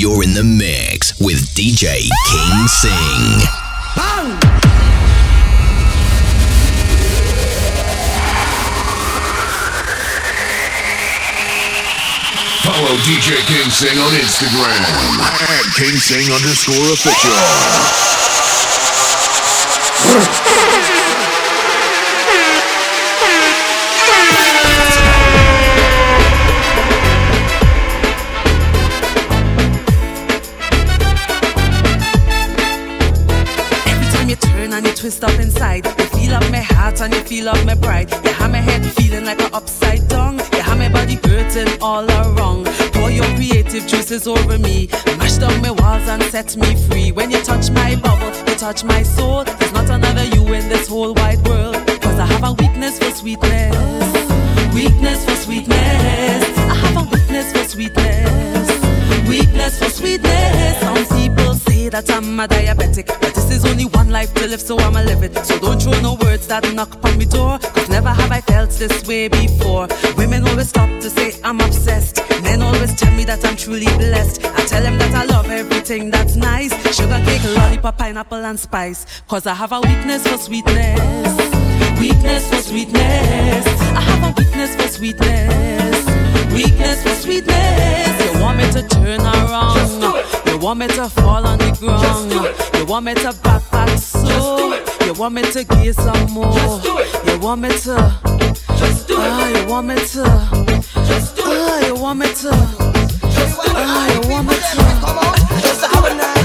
You're in the mix with DJ King Sing. Bang! Follow DJ King Sing on Instagram at King Sing underscore official. Feel up my pride. You have my head feeling like an upside down. You have my body hurting all around. Pour your creative juices over me. Mash down my walls and set me free. When you touch my bubble, you touch my soul. There's not another you in this whole wide world. Cause I have a weakness for sweetness. Weakness for sweetness. I have a weakness for sweetness. Weakness for sweetness. Some people that I'm a diabetic. But this is only one life to live, so I'ma live it. So don't throw no words that knock upon me door. Cause never have I felt this way before. Women always stop to say I'm obsessed. Men always tell me that I'm truly blessed. I tell them that I love everything that's nice. Sugar cake, lollipop, pineapple, and spice. Cause I have a weakness for sweetness. Weakness for sweetness. I have a weakness for sweetness. Weakness for sweetness. You want me to turn around. You want me to fall on the ground. You want me to backpack so. You want me to give some more. You want me to. Just do it. Ah, you want me to. Just do it. Ah, you want me to. Just do it. Ah, you want me to. Come on, just have a nice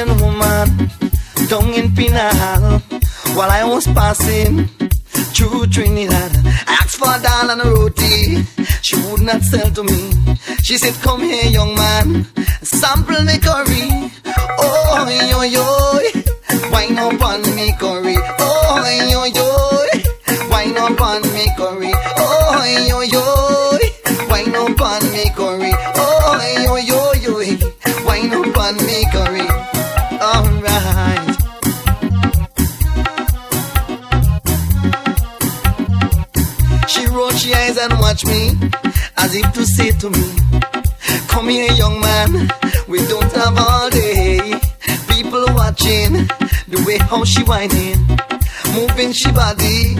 Indian woman down in Penal while I was passing through Trinidad. I asked for a dollar and a roti, she would not sell to me. She said, Come here, young man, sample me curry. Oh, yo, yo, wine up on me curry. Oh, yo, yo, wine up on me curry. Oh, yo, yo, wine up on me curry. Oh, yo, yo, yo, wine up on me curry. road she eyes and watch me, as if to say to me, Come here, young man, we don't have all day. People watching the way how she whining, moving she body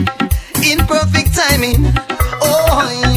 in perfect timing. Oh, yeah.